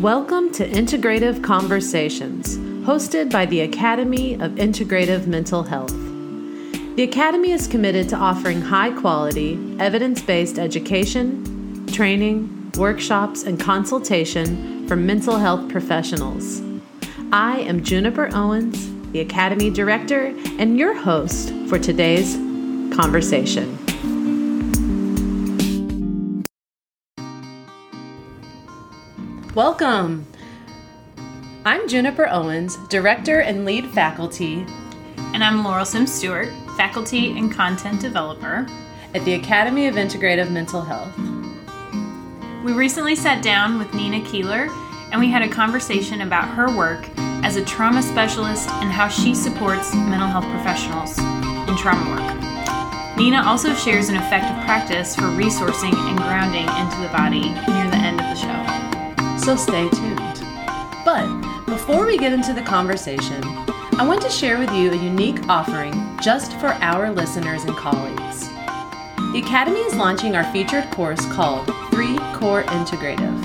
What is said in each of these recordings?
Welcome to Integrative Conversations, hosted by the Academy of Integrative Mental Health. The Academy is committed to offering high quality, evidence based education, training, workshops, and consultation for mental health professionals. I am Juniper Owens, the Academy Director, and your host for today's conversation. Welcome. I'm Juniper Owens, Director and Lead Faculty. And I'm Laurel Sim Stewart, Faculty and Content Developer at the Academy of Integrative Mental Health. We recently sat down with Nina Keeler and we had a conversation about her work as a trauma specialist and how she supports mental health professionals in trauma work. Nina also shares an effective practice for resourcing and grounding into the body near the end of the show so stay tuned. But before we get into the conversation, I want to share with you a unique offering just for our listeners and colleagues. The Academy is launching our featured course called 3 Core Integrative.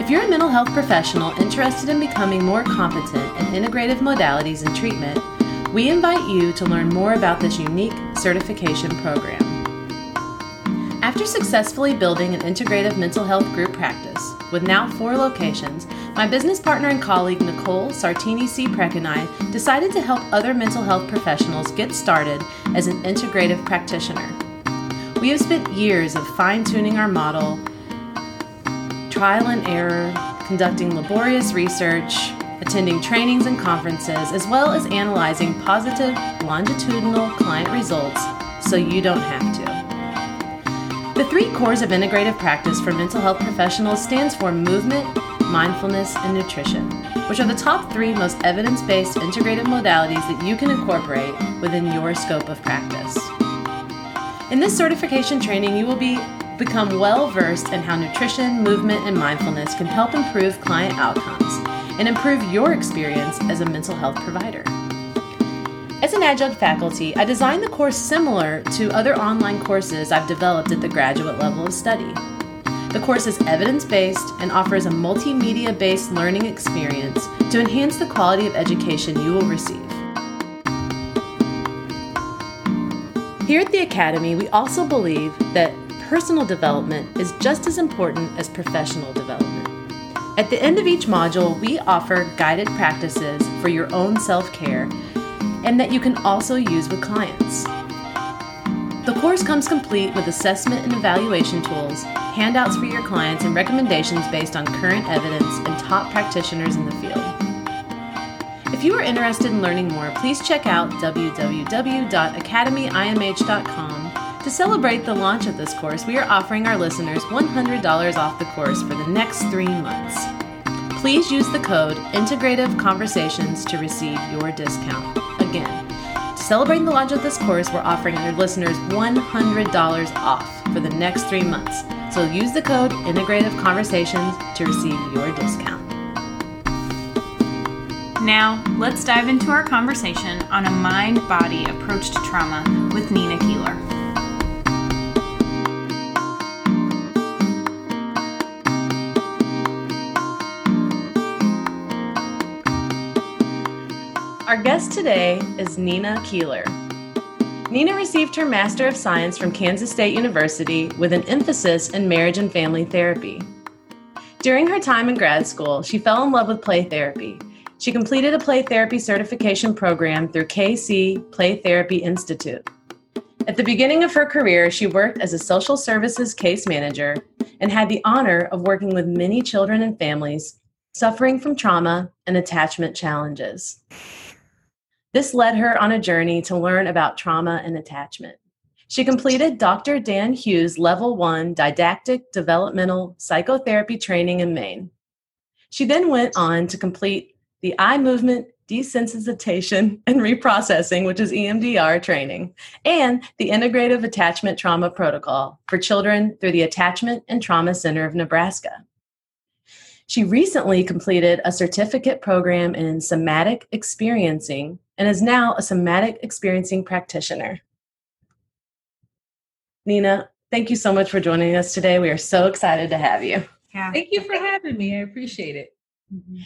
If you're a mental health professional interested in becoming more competent in integrative modalities and treatment, we invite you to learn more about this unique certification program. After successfully building an integrative mental health group practice, with now four locations, my business partner and colleague Nicole Sartini C. Prek and I decided to help other mental health professionals get started as an integrative practitioner. We have spent years of fine tuning our model, trial and error, conducting laborious research, attending trainings and conferences, as well as analyzing positive longitudinal client results so you don't have to. The three cores of integrative practice for mental health professionals stands for movement, mindfulness, and nutrition, which are the top three most evidence based integrative modalities that you can incorporate within your scope of practice. In this certification training, you will be become well versed in how nutrition, movement, and mindfulness can help improve client outcomes and improve your experience as a mental health provider. As an adjunct faculty, I designed the course similar to other online courses I've developed at the graduate level of study. The course is evidence based and offers a multimedia based learning experience to enhance the quality of education you will receive. Here at the Academy, we also believe that personal development is just as important as professional development. At the end of each module, we offer guided practices for your own self care and that you can also use with clients. The course comes complete with assessment and evaluation tools, handouts for your clients, and recommendations based on current evidence and top practitioners in the field. If you are interested in learning more, please check out www.academyimh.com. To celebrate the launch of this course, we are offering our listeners $100 off the course for the next three months. Please use the code Integrative Conversations to receive your discount To celebrate the launch of this course, we're offering our listeners $100 off for the next three months. So use the code Integrative Conversations to receive your discount. Now, let's dive into our conversation on a mind body approach to trauma with Nina Keeler. Our guest today is Nina Keeler. Nina received her Master of Science from Kansas State University with an emphasis in marriage and family therapy. During her time in grad school, she fell in love with play therapy. She completed a play therapy certification program through KC Play Therapy Institute. At the beginning of her career, she worked as a social services case manager and had the honor of working with many children and families suffering from trauma and attachment challenges. This led her on a journey to learn about trauma and attachment. She completed Dr. Dan Hughes Level 1 Dyadic Developmental Psychotherapy training in Maine. She then went on to complete the eye movement desensitization and reprocessing, which is EMDR training, and the Integrative Attachment Trauma Protocol for children through the Attachment and Trauma Center of Nebraska. She recently completed a certificate program in somatic experiencing and is now a somatic experiencing practitioner. Nina, thank you so much for joining us today. We are so excited to have you. Yeah. Thank you for having me. I appreciate it. Mm-hmm.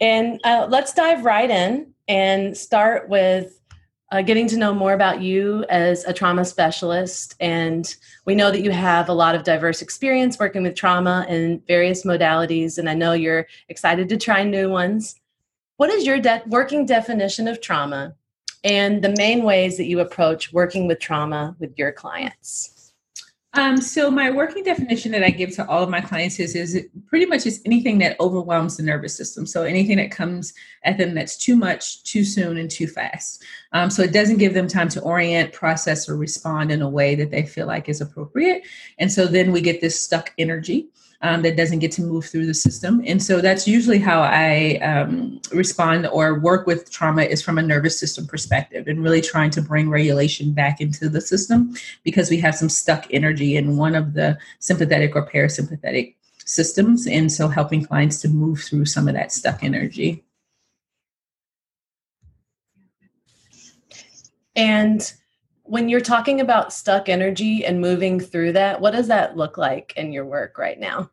And uh, let's dive right in and start with uh, getting to know more about you as a trauma specialist. And we know that you have a lot of diverse experience working with trauma in various modalities, and I know you're excited to try new ones. What is your de- working definition of trauma and the main ways that you approach working with trauma with your clients? Um, so my working definition that I give to all of my clients is, is pretty much is anything that overwhelms the nervous system. So anything that comes at them that's too much, too soon, and too fast. Um, so it doesn't give them time to orient, process, or respond in a way that they feel like is appropriate. And so then we get this stuck energy um, that doesn't get to move through the system. And so that's usually how I um, respond or work with trauma is from a nervous system perspective and really trying to bring regulation back into the system because we have some stuck energy in one of the sympathetic or parasympathetic systems. And so helping clients to move through some of that stuck energy. And when you're talking about stuck energy and moving through that, what does that look like in your work right now?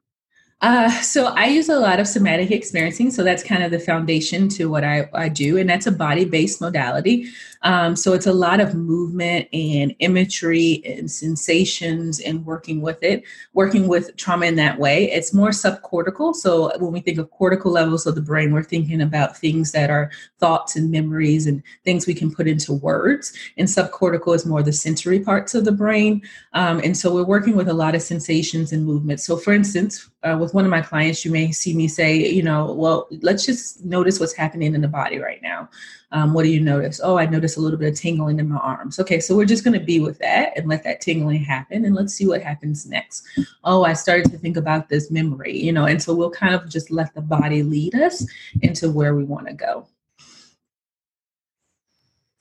Uh, so I use a lot of somatic experiencing. So that's kind of the foundation to what I, I do. And that's a body based modality. Um, so it's a lot of movement and imagery and sensations and working with it, working with trauma in that way. It's more subcortical. So when we think of cortical levels of the brain, we're thinking about things that are thoughts and memories and things we can put into words. And subcortical is more the sensory parts of the brain. Um, and so we're working with a lot of sensations and movement. So for instance, uh, with one of my clients, you may see me say, you know, well, let's just notice what's happening in the body right now. Um, what do you notice? Oh, I notice a little bit of tingling in my arms. Okay, so we're just going to be with that and let that tingling happen and let's see what happens next. Oh, I started to think about this memory, you know, and so we'll kind of just let the body lead us into where we want to go.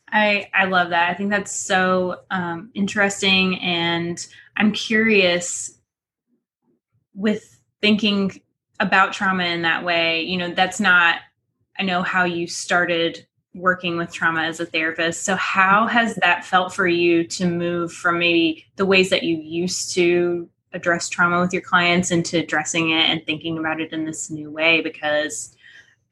I I love that. I think that's so um, interesting, and I'm curious with thinking about trauma in that way. You know, that's not. I know how you started working with trauma as a therapist. So, how has that felt for you to move from maybe the ways that you used to address trauma with your clients into addressing it and thinking about it in this new way? Because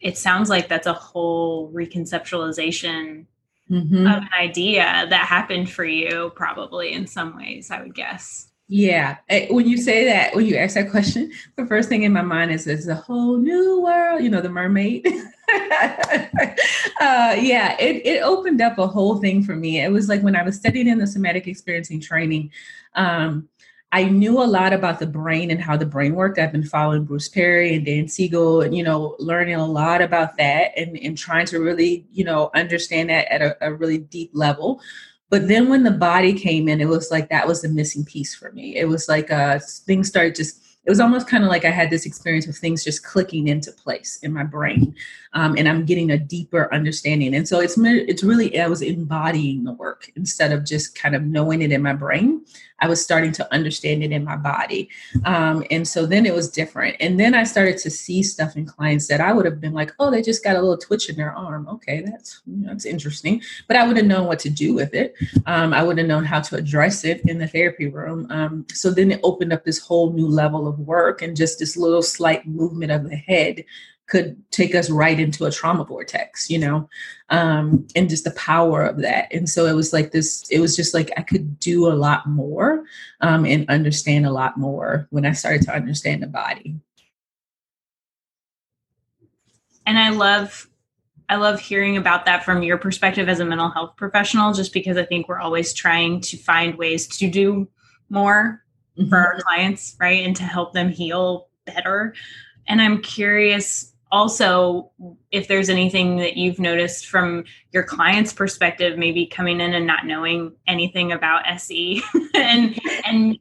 it sounds like that's a whole reconceptualization mm-hmm. of an idea that happened for you, probably in some ways, I would guess. Yeah. Eh, when you say that, when you ask that question, the first thing in my mind is it's a whole new world, you know, the mermaid. uh, yeah, it, it opened up a whole thing for me. It was like when I was studying in the somatic experiencing training, um, I knew a lot about the brain and how the brain worked. I've been following Bruce Perry and Dan Siegel and, you know, learning a lot about that and, and trying to really, you know, understand that at a, a really deep level. But then when the body came in, it was like that was the missing piece for me. It was like uh, things started just it was almost kind of like I had this experience of things just clicking into place in my brain, um, and I'm getting a deeper understanding. And so it's it's really I was embodying the work instead of just kind of knowing it in my brain. I was starting to understand it in my body, um, and so then it was different. And then I started to see stuff in clients that I would have been like, oh, they just got a little twitch in their arm. Okay, that's that's interesting. But I would have known what to do with it. Um, I would have known how to address it in the therapy room. Um, so then it opened up this whole new level of of work and just this little slight movement of the head could take us right into a trauma vortex, you know, um, and just the power of that. And so it was like this, it was just like I could do a lot more um, and understand a lot more when I started to understand the body. And I love I love hearing about that from your perspective as a mental health professional, just because I think we're always trying to find ways to do more mm-hmm. for our clients, right? And to help them heal better. And I'm curious also if there's anything that you've noticed from your client's perspective, maybe coming in and not knowing anything about SE and and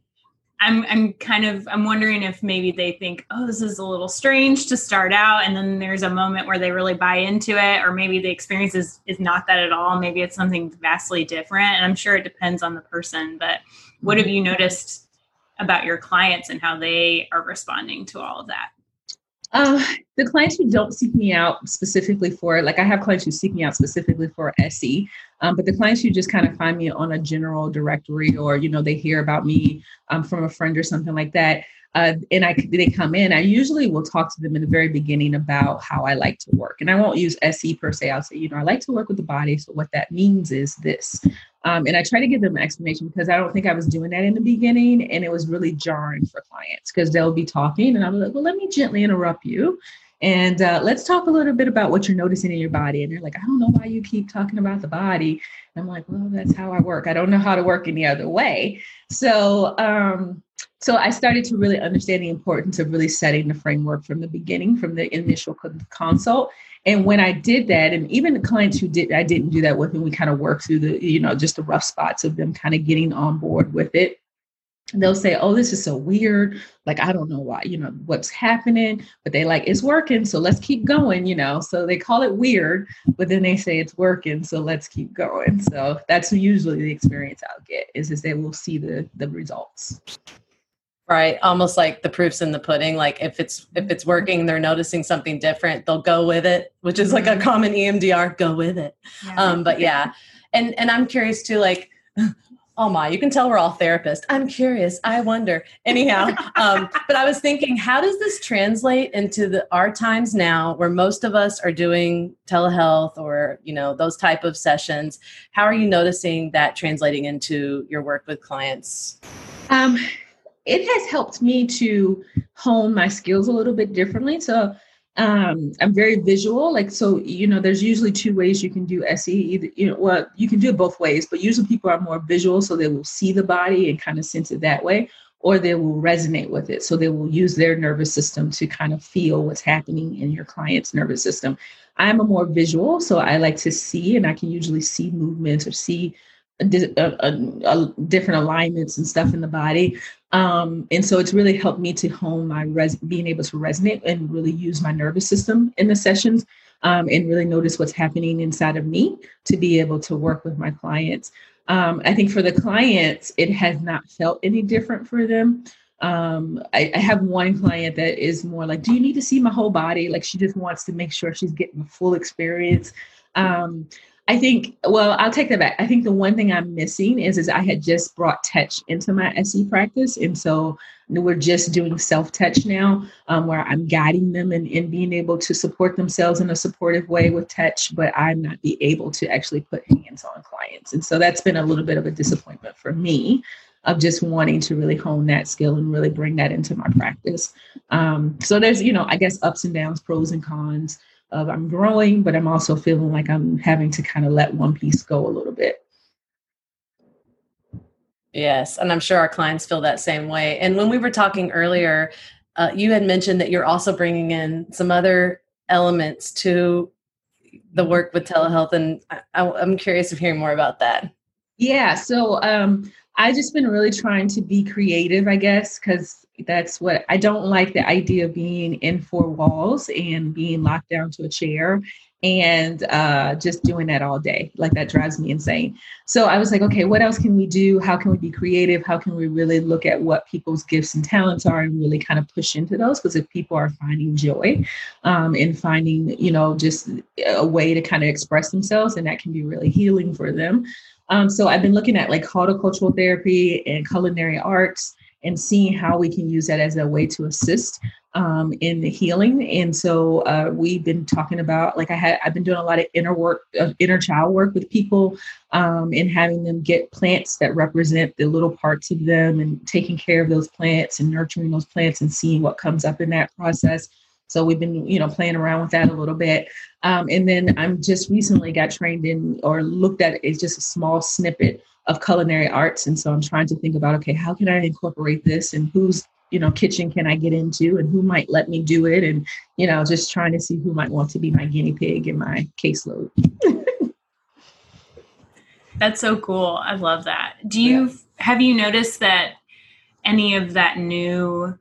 I'm I'm kind of I'm wondering if maybe they think, oh, this is a little strange to start out, and then there's a moment where they really buy into it, or maybe the experience is is not that at all. Maybe it's something vastly different. And I'm sure it depends on the person. But what have mm-hmm. you noticed about your clients and how they are responding to all of that? Uh, the clients who don't seek me out specifically for like I have clients who seek me out specifically for SE, um, but the clients who just kind of find me on a general directory or you know they hear about me um, from a friend or something like that. Uh, and I they come in, I usually will talk to them in the very beginning about how I like to work. And I won't use SE per se. I'll say, you know, I like to work with the body. So what that means is this. Um, and I try to give them an explanation because I don't think I was doing that in the beginning. And it was really jarring for clients because they'll be talking and I'm like, well, let me gently interrupt you. And uh, let's talk a little bit about what you're noticing in your body. And they're like, I don't know why you keep talking about the body. And I'm like, well, that's how I work. I don't know how to work any other way. So, um, so I started to really understand the importance of really setting the framework from the beginning, from the initial consult. And when I did that, and even the clients who did I didn't do that with, and we kind of worked through the, you know, just the rough spots of them kind of getting on board with it. They'll say, "Oh, this is so weird. Like I don't know why, you know, what's happening." But they like it's working, so let's keep going. You know, so they call it weird, but then they say it's working, so let's keep going. So that's usually the experience I'll get is is they will see the the results right almost like the proofs in the pudding like if it's if it's working they're noticing something different they'll go with it which is like a mm-hmm. common emdr go with it. Yeah. um but yeah and and i'm curious too like oh my you can tell we're all therapists. I'm curious i wonder. Anyhow um but i was thinking how does this translate into the our times now where most of us are doing telehealth or you know those type of sessions? How are you noticing that translating into your work with clients? Um it has helped me to hone my skills a little bit differently. So um, I'm very visual. Like, so, you know, there's usually two ways you can do SE. Either, you know, well, you can do it both ways, but usually people are more visual. So they will see the body and kind of sense it that way, or they will resonate with it. So they will use their nervous system to kind of feel what's happening in your client's nervous system. I'm a more visual. So I like to see, and I can usually see movements or see a, a, a, different alignments and stuff in the body. Um, and so it's really helped me to hone my res- being able to resonate and really use my nervous system in the sessions um, and really notice what's happening inside of me to be able to work with my clients. Um, I think for the clients, it has not felt any different for them. Um, I, I, have one client that is more like, Do you need to see my whole body? Like, she just wants to make sure she's getting the full experience. Um, I think, well, I'll take that back. I think the one thing I'm missing is, is I had just brought touch into my SE practice. And so we're just doing self touch now, um, where I'm guiding them and, and being able to support themselves in a supportive way with touch, but I'm not be able to actually put hands on clients. And so that's been a little bit of a disappointment for me of just wanting to really hone that skill and really bring that into my practice. Um, so there's, you know, I guess ups and downs, pros and cons of I'm growing, but I'm also feeling like I'm having to kind of let one piece go a little bit. Yes, and I'm sure our clients feel that same way. And when we were talking earlier, uh, you had mentioned that you're also bringing in some other elements to the work with telehealth, and I, am curious of hearing more about that. Yeah, so um, I've just been really trying to be creative, I guess, because that's what I don't like the idea of being in four walls and being locked down to a chair and uh, just doing that all day. Like that drives me insane. So I was like, okay, what else can we do? How can we be creative? How can we really look at what people's gifts and talents are and really kind of push into those? Because if people are finding joy um, finding, you know, just a way to kind of express themselves, and that can be really healing for them. Um, so I've been looking at like horticultural therapy and culinary arts and seeing how we can use that as a way to assist um, in the healing. And so uh, we've been talking about, like I had, I've been doing a lot of inner work, uh, inner child work with people, um, and having them get plants that represent the little parts of them, and taking care of those plants and nurturing those plants and seeing what comes up in that process. So we've been, you know, playing around with that a little bit. Um, and then I'm just recently got trained in or looked at it's just a small snippet of culinary arts. And so I'm trying to think about, okay, how can I incorporate this and who's you know, kitchen can I get into and who might let me do it? And, you know, just trying to see who might want to be my guinea pig in my caseload. That's so cool. I love that. Do you, yeah. have you noticed that any of that new,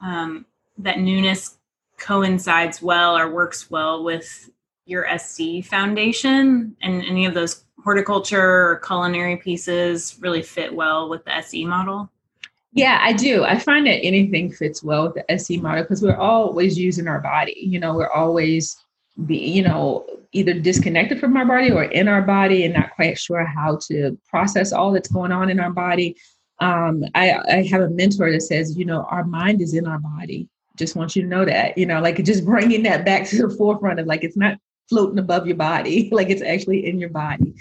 um, that newness coincides well or works well with your SE foundation and any of those horticulture or culinary pieces really fit well with the SE model? Yeah, I do. I find that anything fits well with the SE model because we're always using our body. You know, we're always be, you know, either disconnected from our body or in our body and not quite sure how to process all that's going on in our body. Um, I, I have a mentor that says, you know, our mind is in our body. Just want you to know that, you know, like just bringing that back to the forefront of like it's not floating above your body, like it's actually in your body.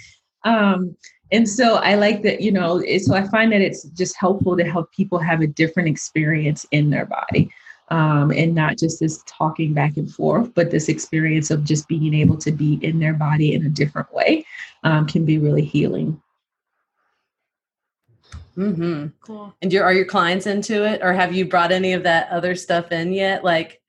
Um, and so I like that, you know, so I find that it's just helpful to help people have a different experience in their body. Um, and not just this talking back and forth, but this experience of just being able to be in their body in a different way um, can be really healing. Mm-hmm. Cool. And your, are your clients into it, or have you brought any of that other stuff in yet? Like,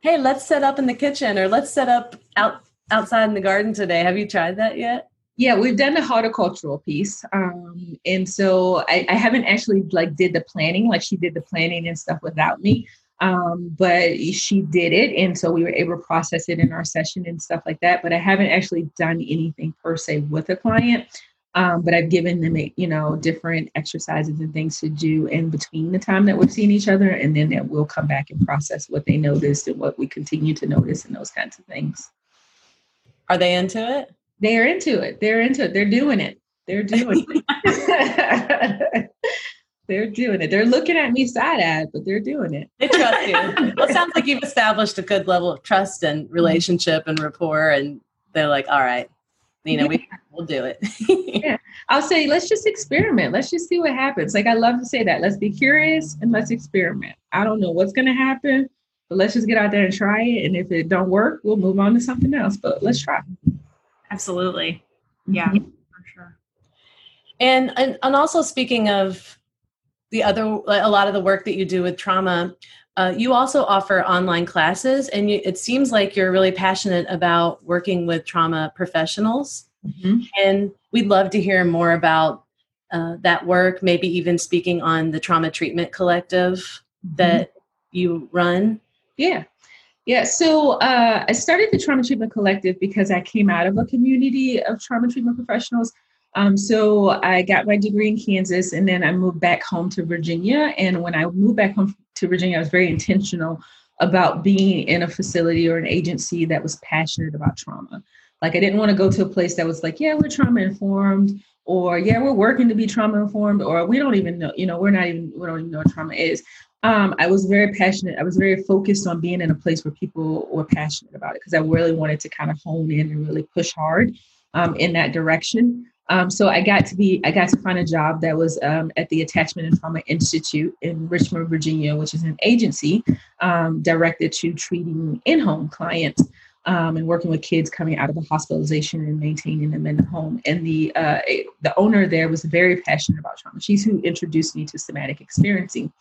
hey, let's set up in the kitchen, or let's set up out outside in the garden today. Have you tried that yet? Yeah, we've done the horticultural piece, um, and so I, I haven't actually like did the planning. Like she did the planning and stuff without me, um, but she did it, and so we were able to process it in our session and stuff like that. But I haven't actually done anything per se with a client. Um, but I've given them, you know, different exercises and things to do in between the time that we've seen each other, and then that we'll come back and process what they noticed and what we continue to notice and those kinds of things. Are they into it? They're into it. They're into it. They're doing it. They're doing it. they're doing it. They're looking at me side eyed, but they're doing it. They trust you. well, it sounds like you've established a good level of trust and relationship and rapport, and they're like, all right, you know, we we'll do it. yeah. I'll say, let's just experiment. Let's just see what happens. Like I love to say that. Let's be curious and let's experiment. I don't know what's gonna happen, but let's just get out there and try it. And if it don't work, we'll move on to something else. But let's try. Absolutely. Yeah, mm-hmm. for sure. And, and and also speaking of the other a lot of the work that you do with trauma, uh, you also offer online classes, and you, it seems like you're really passionate about working with trauma professionals. Mm-hmm. And we'd love to hear more about uh, that work, maybe even speaking on the Trauma Treatment Collective mm-hmm. that you run. Yeah. Yeah, so uh, I started the Trauma Treatment Collective because I came out of a community of trauma treatment professionals um, so I got my degree in Kansas and then I moved back home to Virginia. And when I moved back home to Virginia, I was very intentional about being in a facility or an agency that was passionate about trauma. Like I didn't want to go to a place that was like, yeah, we're trauma informed, or yeah, we're working to be trauma informed, or we don't even know, you know, we're not even, we don't even know what trauma is. Um, I was very passionate. I was very focused on being in a place where people were passionate about it because I really wanted to kind of hone in and really push hard um, in that direction. Um, so I got to be, I got to find a job that was um, at the Attachment and Trauma Institute in Richmond, Virginia, which is an agency um, directed to treating in-home clients um, and working with kids coming out of the hospitalization and maintaining them in the home. And the uh, the owner there was very passionate about trauma. She's who introduced me to somatic experiencing.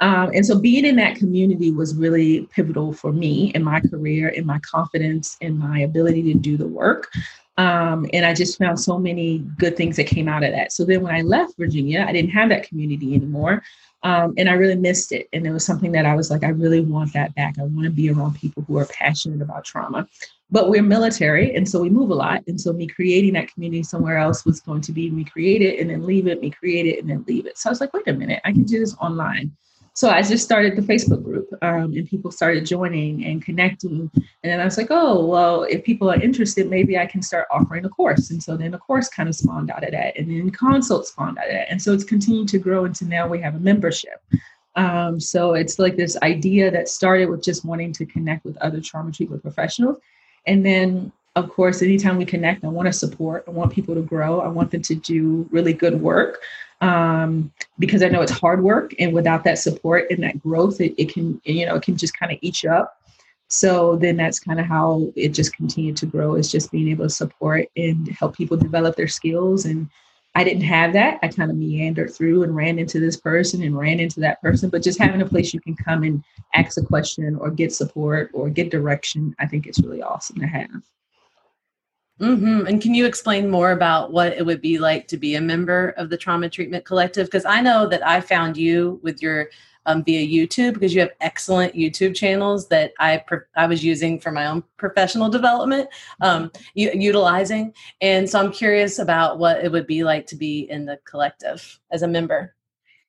Um, and so being in that community was really pivotal for me in my career, in my confidence, in my ability to do the work. Um, and I just found so many good things that came out of that. So then when I left Virginia, I didn't have that community anymore. Um, and I really missed it. And it was something that I was like, I really want that back. I want to be around people who are passionate about trauma. But we're military, and so we move a lot. And so me creating that community somewhere else was going to be me create it and then leave it, me create it and then leave it. So I was like, wait a minute, I can do this online. So I just started the Facebook group um, and people started joining and connecting. And then I was like, oh, well, if people are interested, maybe I can start offering a course. And so then the course kind of spawned out of that. And then consult spawned out of that. And so it's continued to grow into now we have a membership. Um, so it's like this idea that started with just wanting to connect with other trauma treatment professionals. And then of course, anytime we connect, I want to support. I want people to grow. I want them to do really good work um, because I know it's hard work, and without that support and that growth, it, it can you know it can just kind of eat you up. So then that's kind of how it just continued to grow is just being able to support and help people develop their skills. And I didn't have that. I kind of meandered through and ran into this person and ran into that person. But just having a place you can come and ask a question or get support or get direction, I think it's really awesome to have. Mm-hmm. And can you explain more about what it would be like to be a member of the Trauma Treatment Collective? Because I know that I found you with your um, via YouTube because you have excellent YouTube channels that I I was using for my own professional development, um, u- utilizing. And so I'm curious about what it would be like to be in the collective as a member.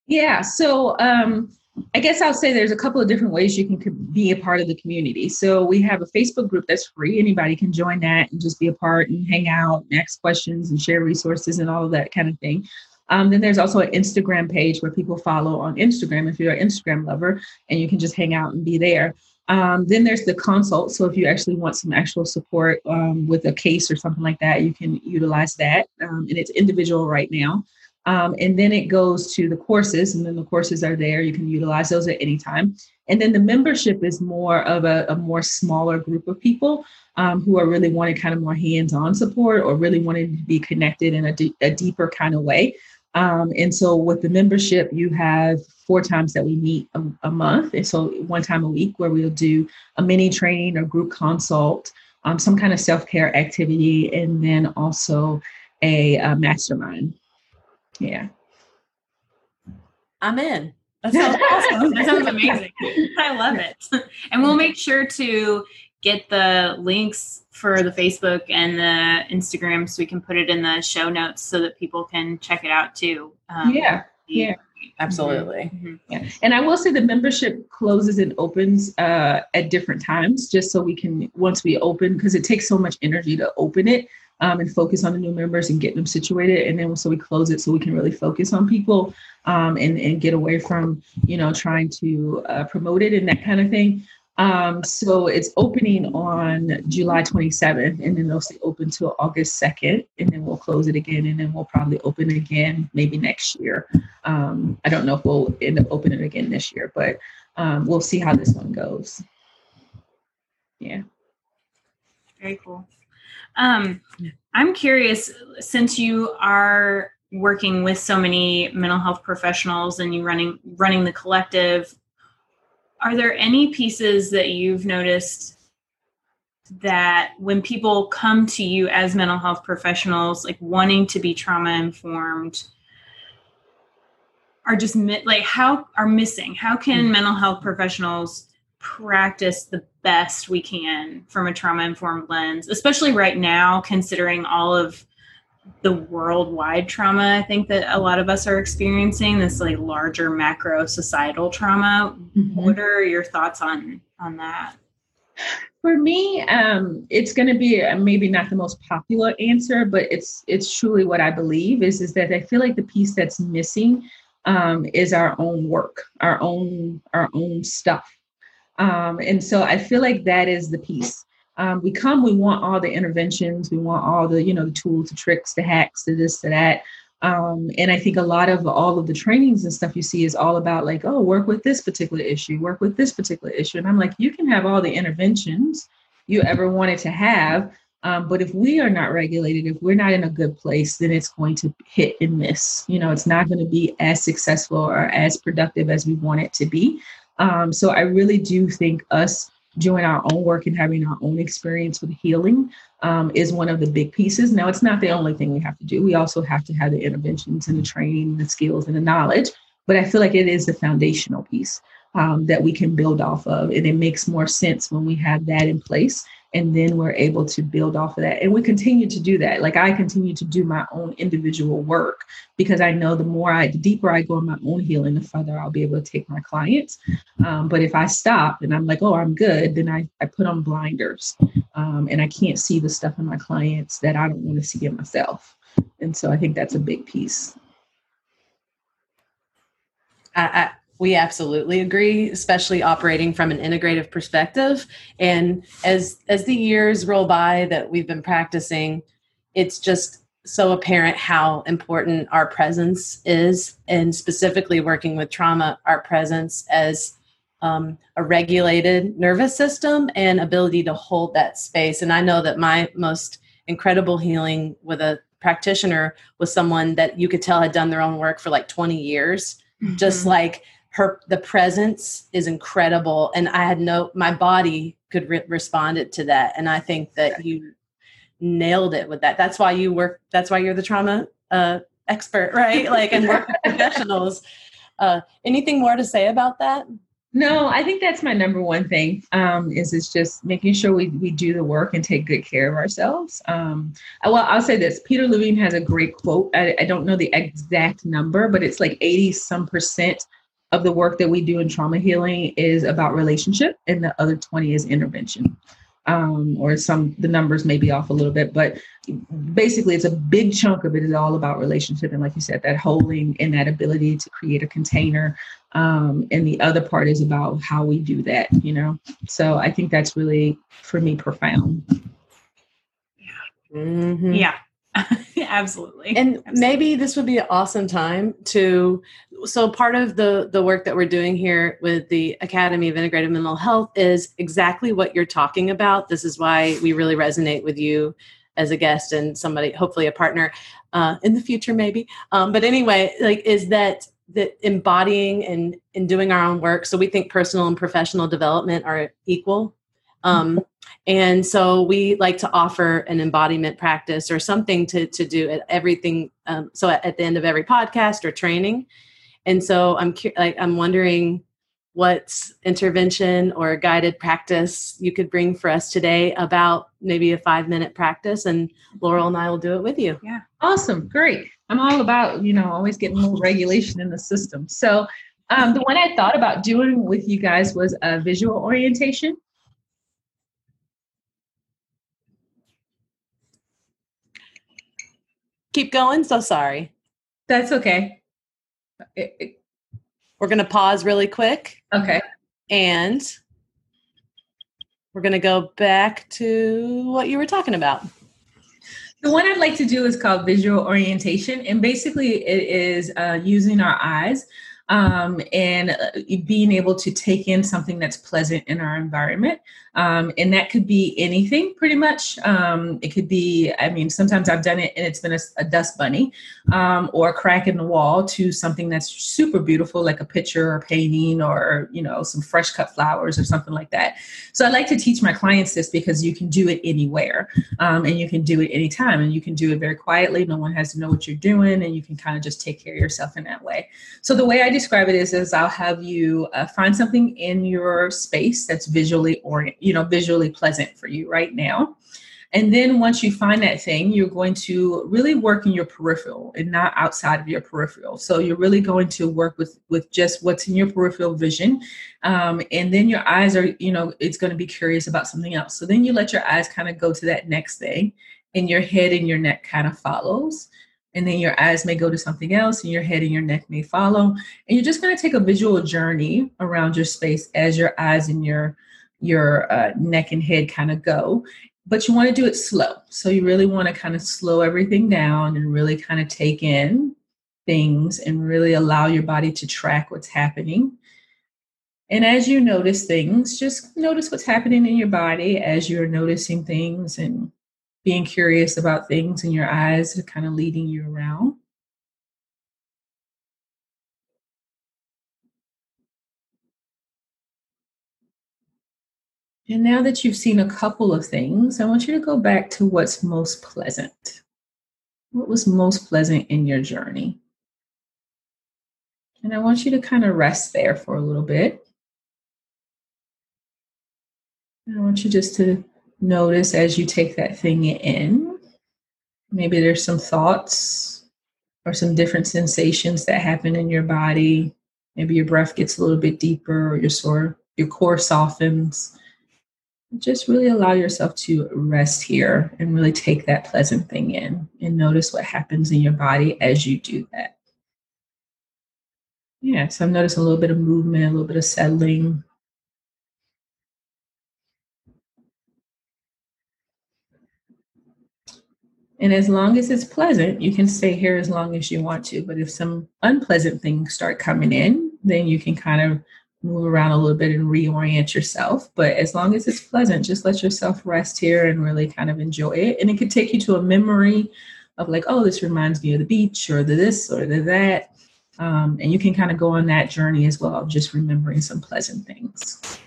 Yeah. So um, I guess I'll say there's a couple of different ways you can be a part of the community. So we have a Facebook group that's free. Anybody can join that and just be a part and hang out, and ask questions and share resources and all of that kind of thing. Um, then there's also an Instagram page where people follow on Instagram if you're an Instagram lover, and you can just hang out and be there. Um, then there's the consult. So if you actually want some actual support um, with a case or something like that, you can utilize that. Um, and it's individual right now. Um, and then it goes to the courses, and then the courses are there. You can utilize those at any time. And then the membership is more of a, a more smaller group of people um, who are really wanting kind of more hands-on support or really wanting to be connected in a, d- a deeper kind of way. Um, and so with the membership, you have four times that we meet a, a, month. And so one time a week where we'll do a mini training or group consult, um, some kind of self-care activity, and then also a, a mastermind. Yeah. I'm in. That sounds awesome. that sounds amazing. I love it. And we'll make sure to get the links for the Facebook and the Instagram so we can put it in the show notes so that people can check it out too. Um, yeah. Yeah. Absolutely. Mm-hmm. Yeah. And I will say the membership closes and opens uh, at different times just so we can, once we open, because it takes so much energy to open it um, and focus on the new members and get them situated. And then so we close it so we can really focus on people um, and, and get away from, you know, trying to uh, promote it and that kind of thing. Um, so it's opening on July 27th, and then it'll stay open till August 2nd, and then we'll close it again, and then we'll probably open again maybe next year. Um, I don't know if we'll end up opening again this year, but um, we'll see how this one goes. Yeah. Very cool. Um, I'm curious, since you are working with so many mental health professionals and you running running the collective are there any pieces that you've noticed that when people come to you as mental health professionals like wanting to be trauma informed are just like how are missing how can mm-hmm. mental health professionals practice the best we can from a trauma informed lens especially right now considering all of the worldwide trauma I think that a lot of us are experiencing this like larger macro societal trauma. Mm-hmm. What are your thoughts on on that? For me, um, it's going to be uh, maybe not the most popular answer, but it's it's truly what I believe is is that I feel like the piece that's missing um, is our own work, our own our own stuff, um, and so I feel like that is the piece um, we come, we want all the interventions, we want all the, you know, the tools, the tricks, the hacks, the this, the that. Um, and I think a lot of all of the trainings and stuff you see is all about like, oh, work with this particular issue, work with this particular issue. And I'm like, you can have all the interventions you ever wanted to have. Um, but if we are not regulated, if we're not in a good place, then it's going to hit and miss. You know, it's not going to be as successful or as productive as we want it to be. Um, so I really do think us doing our own work and having our own experience with healing um, is one of the big pieces. Now, it's not the only thing we have to do. We also have to have the interventions and the training, the skills, and the knowledge. But I feel like it is the foundational piece um, that we can build off of. And it makes more sense when we have that in place and then we're able to build off of that. And we continue to do that. Like i continue to do my own individual work because i know the more i the deeper i go in my own healing the further i'll be able to take my clients. Um, but if i stop and i'm like oh i'm good then i, I put on blinders um, and i can't see the stuff in my clients that i don't want to see in myself. And so i think that's a big piece. I, we absolutely agree especially operating from an integrative perspective. And as as the years roll by that we've been practicing it's just so apparent how important our presence is and specifically working with trauma our presence as um, a regulated nervous system and ability to hold that space. And i know that my most incredible healing with a practitioner was someone that you could tell had done their own work for like 20 years. Mm-hmm. just like her the presence is incredible and i had no my body could re- responded to that and i think that you nailed it with that. That's why you work that's why you're the trauma uh, expert right? Like and work with professionals. Uh, anything more to say about that? No i think that's my number one thing um, is it's just making sure we, we do the work and take good care of ourselves. Um, well i'll say this peter levine has a great quote I, I don't know the exact number but it's like 80 some percent of the work that we do in trauma healing is about relationship and the other 20 is intervention um, or some the numbers may be off a little bit, but basically it's a big chunk of it is all about relationship and like you said, that holding and that ability to create a container. Um, and the other part is about how we do that, you know. So I think that's really for me profound. Mm-hmm. Yeah. absolutely and absolutely. maybe this would be an awesome time to so part of the the work that we're doing here with the academy of integrative mental health is exactly what you're talking about this is why we really resonate with you as a guest and somebody hopefully a partner uh, in the future maybe um, but anyway like is that that embodying and and doing our own work so we think personal and professional development are equal um, and so we like to offer an embodiment practice or something to, to do at everything. Um, so at, at, the end of every podcast or training. And so I'm like, I'm wondering what intervention or guided practice you could bring for us today about maybe a five minute practice and Laurel and I will do it with you. Yeah. Awesome. Great. I'm all about, you know, always getting little regulation in the system. So um, the one I thought about doing with you guys was a visual orientation. Keep going. So sorry. That's okay. It, it, we're going to pause really quick. Okay. And we're going to go back to what you were talking about. The one I'd like to do is called visual orientation. And basically, it is uh, using our eyes um, and uh, being able to take in something that's pleasant in our environment. Um, and that could be anything pretty much. Um, it could be, I mean, sometimes I've done it and it's been a, a dust bunny um, or a crack in the wall to something that's super beautiful, like a picture or painting or, you know, some fresh cut flowers or something like that. So I like to teach my clients this because you can do it anywhere um, and you can do it anytime and you can do it very quietly. No one has to know what you're doing and you can kind of just take care of yourself in that way. So the way I describe it is, is I'll have you uh, find something in your space that's visually oriented you know visually pleasant for you right now. And then once you find that thing you're going to really work in your peripheral and not outside of your peripheral. So you're really going to work with with just what's in your peripheral vision um, and then your eyes are you know it's going to be curious about something else. So then you let your eyes kind of go to that next thing and your head and your neck kind of follows and then your eyes may go to something else and your head and your neck may follow. And you're just going to take a visual journey around your space as your eyes and your your uh, neck and head kind of go. But you want to do it slow. So you really want to kind of slow everything down and really kind of take in things and really allow your body to track what's happening. And as you notice things just notice what's happening in your body as you're noticing things and being curious about things and your eyes are kind of leading you around And now that you've seen a couple of things, I want you to go back to what's most pleasant. What was most pleasant in your journey? And I want you to kind of rest there for a little bit. And I want you just to notice as you take that thing in. Maybe there's some thoughts or some different sensations that happen in your body. Maybe your breath gets a little bit deeper or your sore, your core softens just really allow yourself to rest here and really take that pleasant thing in and notice what happens in your body as you do that. Yeah, so I'm noticing a little bit of movement, a little bit of settling. And as long as it's pleasant, you can stay here as long as you want to. But if some unpleasant things start coming in, then you can kind of move around a little bit and reorient yourself. But as long as it's pleasant, just let yourself rest here and really kind of enjoy it. And it could take you to a memory of like, oh, this reminds me of the beach or the this or the that. Um, and you can kind of go on that journey as well, just remembering some pleasant things.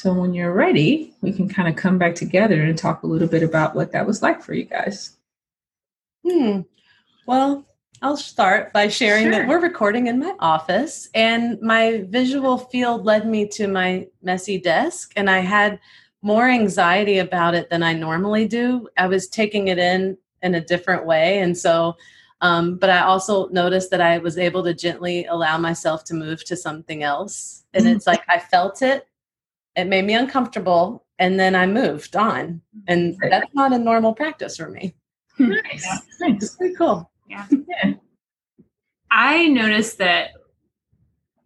So when you're ready, we can kind of come back together and talk a little bit about what that was like for you guys. Hmm. Well, I'll start by sharing sure. that we're recording in my office, and my visual field led me to my messy desk, and I had more anxiety about it than I normally do. I was taking it in in a different way, and so, um, but I also noticed that I was able to gently allow myself to move to something else, and mm-hmm. it's like I felt it. It made me uncomfortable, and then I moved on. And that's not a normal practice for me. Hmm. Nice. Nice. It's pretty cool. Yeah. Yeah. I noticed that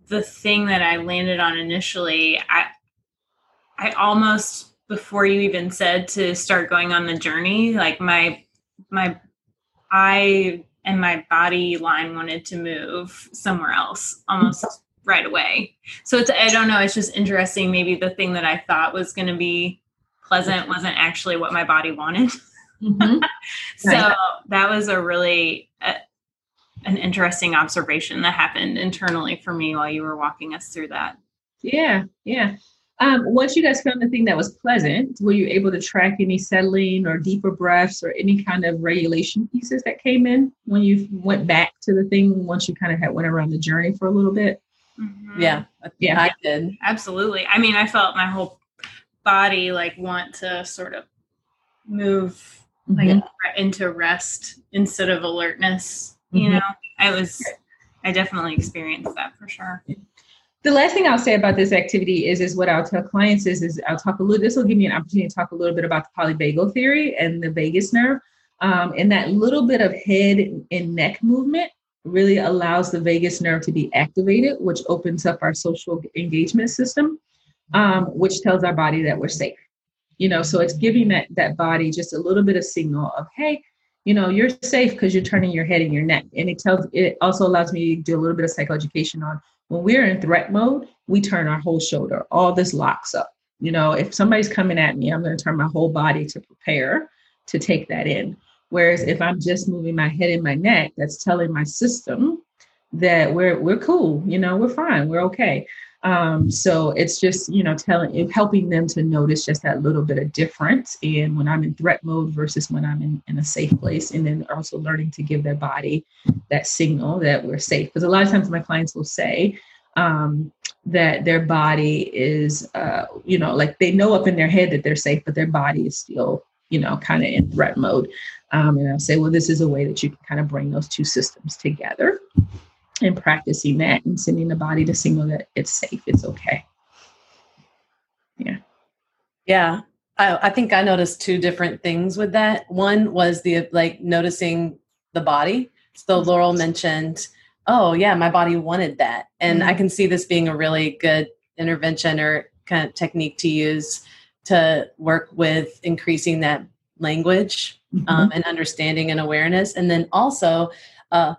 the thing that I landed on initially, I I almost before you even said to start going on the journey, like my my I and my body line wanted to move somewhere else almost right away. So it's I don't know, it's just interesting maybe the thing that I thought was going to be pleasant wasn't actually what my body wanted. Mhm. So Right. that was a really uh, an interesting observation that happened internally for me while you were walking us through that. Yeah, yeah. Um, once you guys found the thing that was pleasant, were you able to track any settling or deeper breaths or any kind of regulation pieces that came in when you went back to the thing once you kind of had went around the journey for a little bit? Mhm. Yeah. Yeah. I did. absolutely. I mean, I felt my whole body like want to sort of move like Mhm. into rest instead of alertness. You Mhm. know, I was, I definitely experienced that for sure. The last thing I'll say about this activity is is what I'll tell clients is is I'll talk a little. This will give me an opportunity to talk a little bit about the polyvagal theory and the vagus nerve, um, and that little bit of head and neck movement really allows the vagus nerve to be activated, which opens up our social engagement system, um, which tells our body that we're safe. You know, so it's giving that that body just a little bit of signal of hey, you know, you're safe because you're turning your head and your neck, and it tells. It also allows me to do a little bit of psychoeducation on when we're in threat mode, we turn our whole shoulder. All this locks up. You know, if somebody's coming at me, I'm going to turn my whole body to prepare to take that in. Whereas if I'm just moving my head and my neck, that's telling my system that we're we're cool. You know, we're fine. We're okay. Um, so it's just you know telling helping them to notice just that little bit of difference in when I'm in threat mode versus when I'm in, in a safe place, and then also learning to give their body that signal that we're safe. Because a lot of times my clients will say um, that their body is, uh, you know, like they know up in their head that they're safe, but their body is still, you know, kind of in threat mode. Um, and I'll say, well, this is a way that you can kind of bring those two systems together and practicing that and sending the body the signal that it's safe, it's okay. Yeah. Yeah. I, I think I noticed two different things with that. One was the like noticing the body. So Laurel mentioned, oh, yeah, my body wanted that. And I can see this being a really good intervention or kind of technique to use to work with increasing that language um, and understanding and awareness. And then also, uh,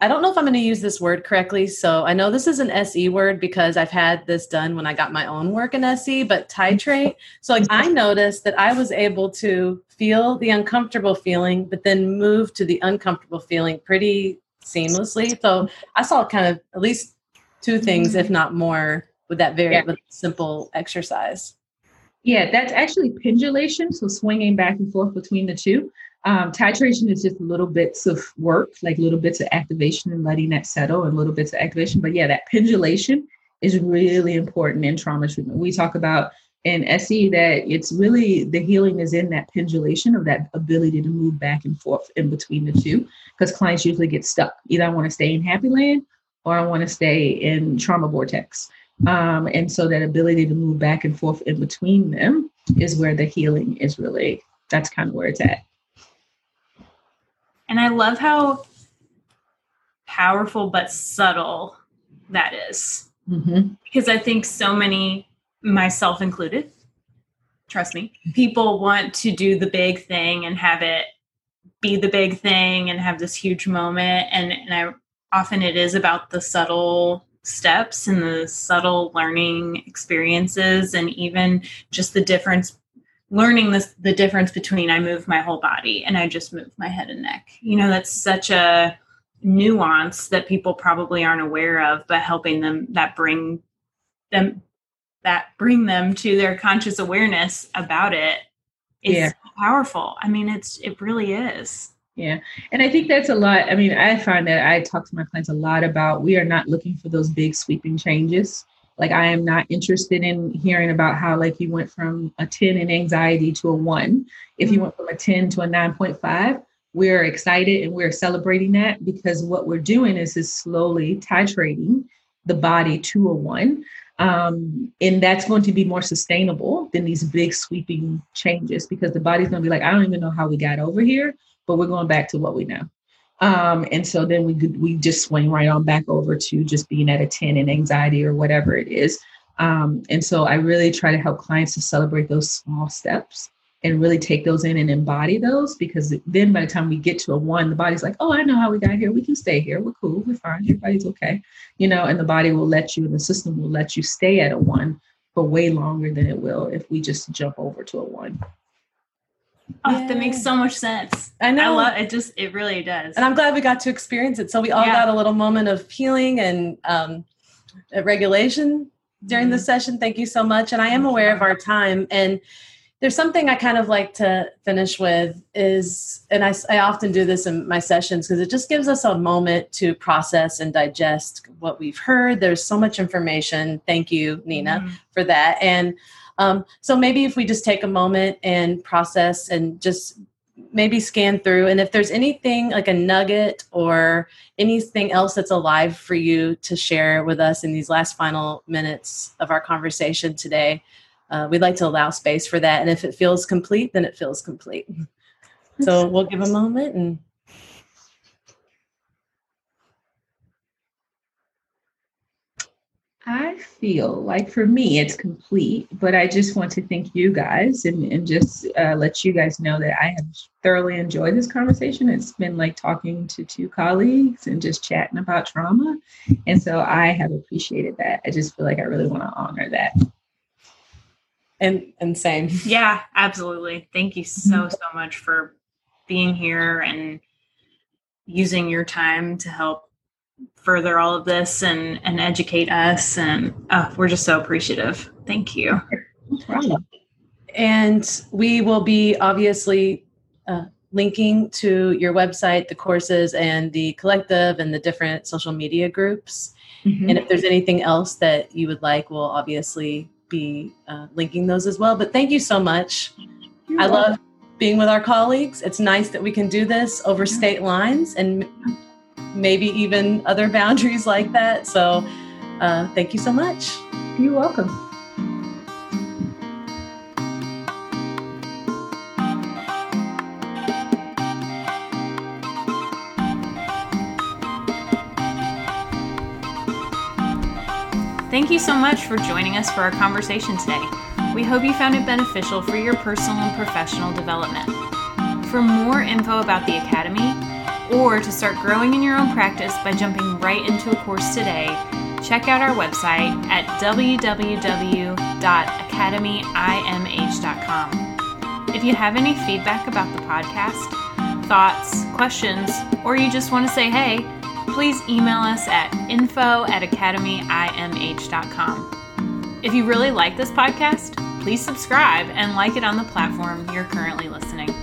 I don't know if I'm going to use this word correctly. So I know this is an SE word because I've had this done when I got my own work in SE, but titrate. So like I noticed that I was able to feel the uncomfortable feeling, but then move to the uncomfortable feeling pretty seamlessly. So I saw kind of at least two things, if not more, with that very Yeah. simple exercise. Yeah, that's actually pendulation. So swinging back and forth between the two. Um, titration is just little bits of work, like little bits of activation and letting that settle and little bits of activation. But yeah, that pendulation is really important in trauma treatment. We talk about in SE that it's really the healing is in that pendulation of that ability to move back and forth in between the two. Because clients usually get stuck. Either I want to stay in happy land or I want to stay in trauma vortex. Um, and so that ability to move back and forth in between them is where the healing is really that's kind of where it's at. And I love how powerful but subtle that is. Mm-hmm. Because I think so many, myself included, trust me, people want to do the big thing and have it be the big thing and have this huge moment. And, and I often it is about the subtle steps and the subtle learning experiences and even just the difference learning this the difference between I move my whole body and I just move my head and neck. You know, that's such a nuance that people probably aren't aware of, but helping them that bring them that bring them to their conscious awareness about it is Yeah. so powerful. I mean, it's it really is. Yeah. And I think that's a lot. I mean, I find that I talk to my clients a lot about we are not looking for those big sweeping changes. Like I am not interested in hearing about how like you went from a 10 in anxiety to a one. If you went from a 10 to a 9.5, we're excited and we're celebrating that because what we're doing is is slowly titrating the body to a one. Um, and that's going to be more sustainable than these big sweeping changes because the body's going to be like, I don't even know how we got over here, but we're going back to what we know. Um, and so then we we just swing right on back over to just being at a 10 in anxiety or whatever it is. Um, and so I really try to help clients to celebrate those small steps and really take those in and embody those because then by the time we get to a one, the body's like, oh, I know how we got here. We can stay here. We're cool. We're fine. Everybody's okay. You know, and the body will let you, and the system will let you stay at a one for way longer than it will if we just jump over to a one. Oh, that makes so much sense. I know. I love it. Just it really does. And I'm glad we got to experience it. So we all yeah. got a little moment of healing and um, regulation during mm-hmm. the session. Thank you so much. And I am aware of our time. And there's something I kind of like to finish with is, and I, I often do this in my sessions because it just gives us a moment to process and digest what we've heard. There's so much information. Thank you, Nina, mm-hmm. for that. And um, so maybe if we just take a moment and process and just maybe scan through, and if there's anything like a nugget or anything else that's alive for you to share with us in these last final minutes of our conversation today, uh, we'd like to allow space for that. And if it feels complete, then it feels complete. So we'll give a moment and I feel like for me it's complete, but I just want to thank you guys and, and just uh, let you guys know that I have thoroughly enjoyed this conversation. It's been like talking to two colleagues and just chatting about trauma. And so I have appreciated that. I just feel like I really want to honor that. And and same. Yeah, absolutely. Thank you so, mm-hmm. so much for being here and using your time to help further all of this and and educate us. And oh, we're just so appreciative. Thank you. And we will be obviously uh, linking to your website the courses and the collective and the different social media groups. Mm-hmm. and if there's anything else that you would like we'll obviously be uh, linking those as well. But thank you so much. You're i welcome. love being with our colleagues. It's nice that we can do this over state lines and maybe even other boundaries like that. So, uh, thank you so much. You're welcome. Thank you so much for joining us for our conversation today. We hope you found it beneficial for your personal and professional development. For more info about the Academy, or to start growing in your own practice by jumping right into a course today, check out our website at www.academyimh.com. If you have any feedback about the podcast, thoughts, questions, or you just want to say hey, please email us at info at academyimh.com. If you really like this podcast, please subscribe and like it on the platform you're currently listening.